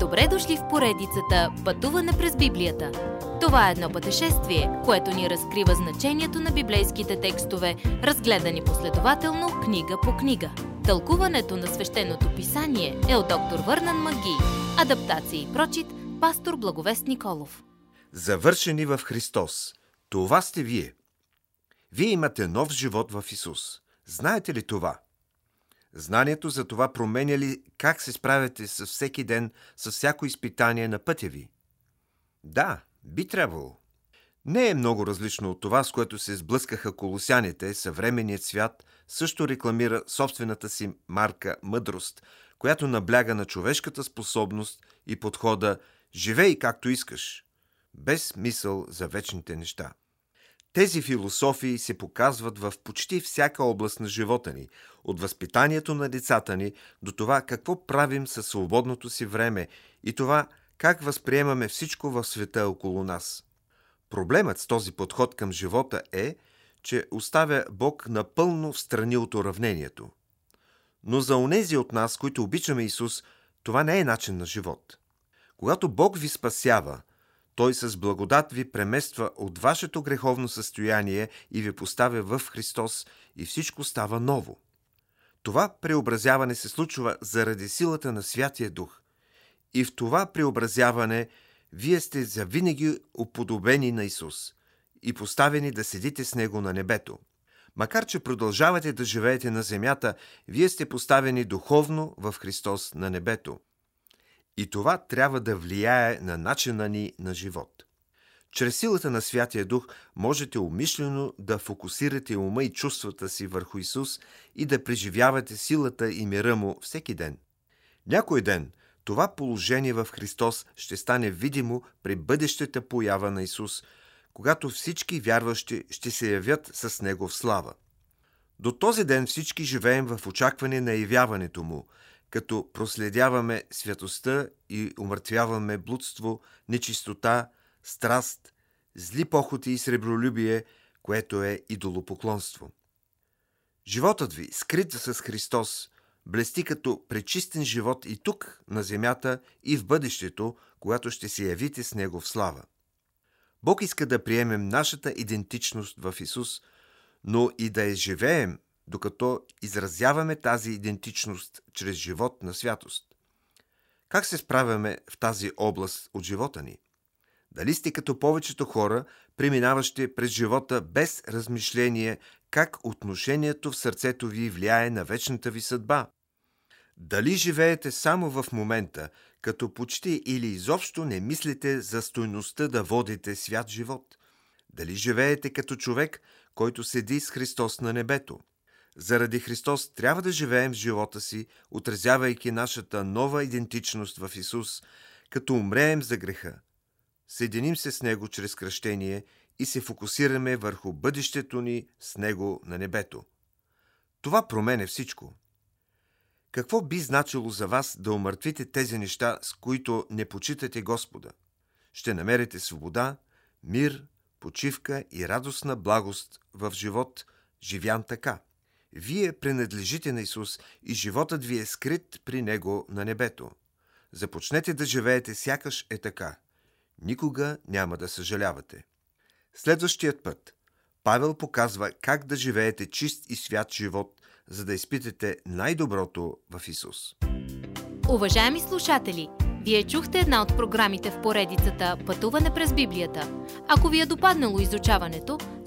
Добре дошли в поредицата Пътуване през Библията. Това е едно пътешествие, което ни разкрива значението на библейските текстове, разгледани последователно книга по книга. Тълкуването на свещеното писание е от доктор Върнан Маги. Адаптация и прочит, пастор Благовест Николов. Завършени в Христос. Това сте вие. Вие имате нов живот в Исус. Знаете ли това? Знанието за това променя ли как се справяте с всеки ден, с всяко изпитание на пътя ви? Да, би трябвало. Не е много различно от това, с което се сблъскаха колосяните, съвременният свят също рекламира собствената си марка мъдрост, която набляга на човешката способност и подхода «Живей както искаш», без мисъл за вечните неща. Тези философии се показват в почти всяка област на живота ни, от възпитанието на децата ни до това какво правим със свободното си време и това как възприемаме всичко в света около нас. Проблемът с този подход към живота е, че оставя Бог напълно в страни от уравнението. Но за онези от нас, които обичаме Исус, това не е начин на живот. Когато Бог ви спасява, той с благодат ви премества от вашето греховно състояние и ви поставя в Христос и всичко става ново. Това преобразяване се случва заради силата на Святия Дух. И в това преобразяване вие сте завинаги уподобени на Исус и поставени да седите с Него на небето. Макар, че продължавате да живеете на земята, вие сте поставени духовно в Христос на небето. И това трябва да влияе на начина ни на живот. Чрез силата на Святия Дух можете умишлено да фокусирате ума и чувствата си върху Исус и да преживявате силата и мира му всеки ден. Някой ден това положение в Христос ще стане видимо при бъдещата поява на Исус, когато всички вярващи ще се явят с Него в слава. До този ден всички живеем в очакване на явяването Му – като проследяваме святостта и умъртвяваме блудство, нечистота, страст, зли похоти и сребролюбие, което е идолопоклонство. Животът ви, скрит с Христос, блести като пречистен живот и тук, на земята, и в бъдещето, когато ще се явите с Него в слава. Бог иска да приемем нашата идентичност в Исус, но и да я живеем докато изразяваме тази идентичност чрез живот на святост. Как се справяме в тази област от живота ни? Дали сте като повечето хора, преминаващи през живота без размишление как отношението в сърцето ви влияе на вечната ви съдба? Дали живеете само в момента, като почти или изобщо не мислите за стойността да водите свят живот? Дали живеете като човек, който седи с Христос на небето? Заради Христос трябва да живеем живота си, отразявайки нашата нова идентичност в Исус, като умреем за греха. Съединим се с Него чрез кръщение и се фокусираме върху бъдещето ни с Него на небето. Това променя всичко. Какво би значило за вас да умъртвите тези неща, с които не почитате Господа? Ще намерите свобода, мир, почивка и радостна благост в живот, живян така – вие принадлежите на Исус и животът ви е скрит при Него на небето. Започнете да живеете сякаш е така. Никога няма да съжалявате. Следващият път Павел показва как да живеете чист и свят живот, за да изпитате най-доброто в Исус. Уважаеми слушатели! Вие чухте една от програмите в поредицата Пътуване през Библията. Ако ви е допаднало изучаването,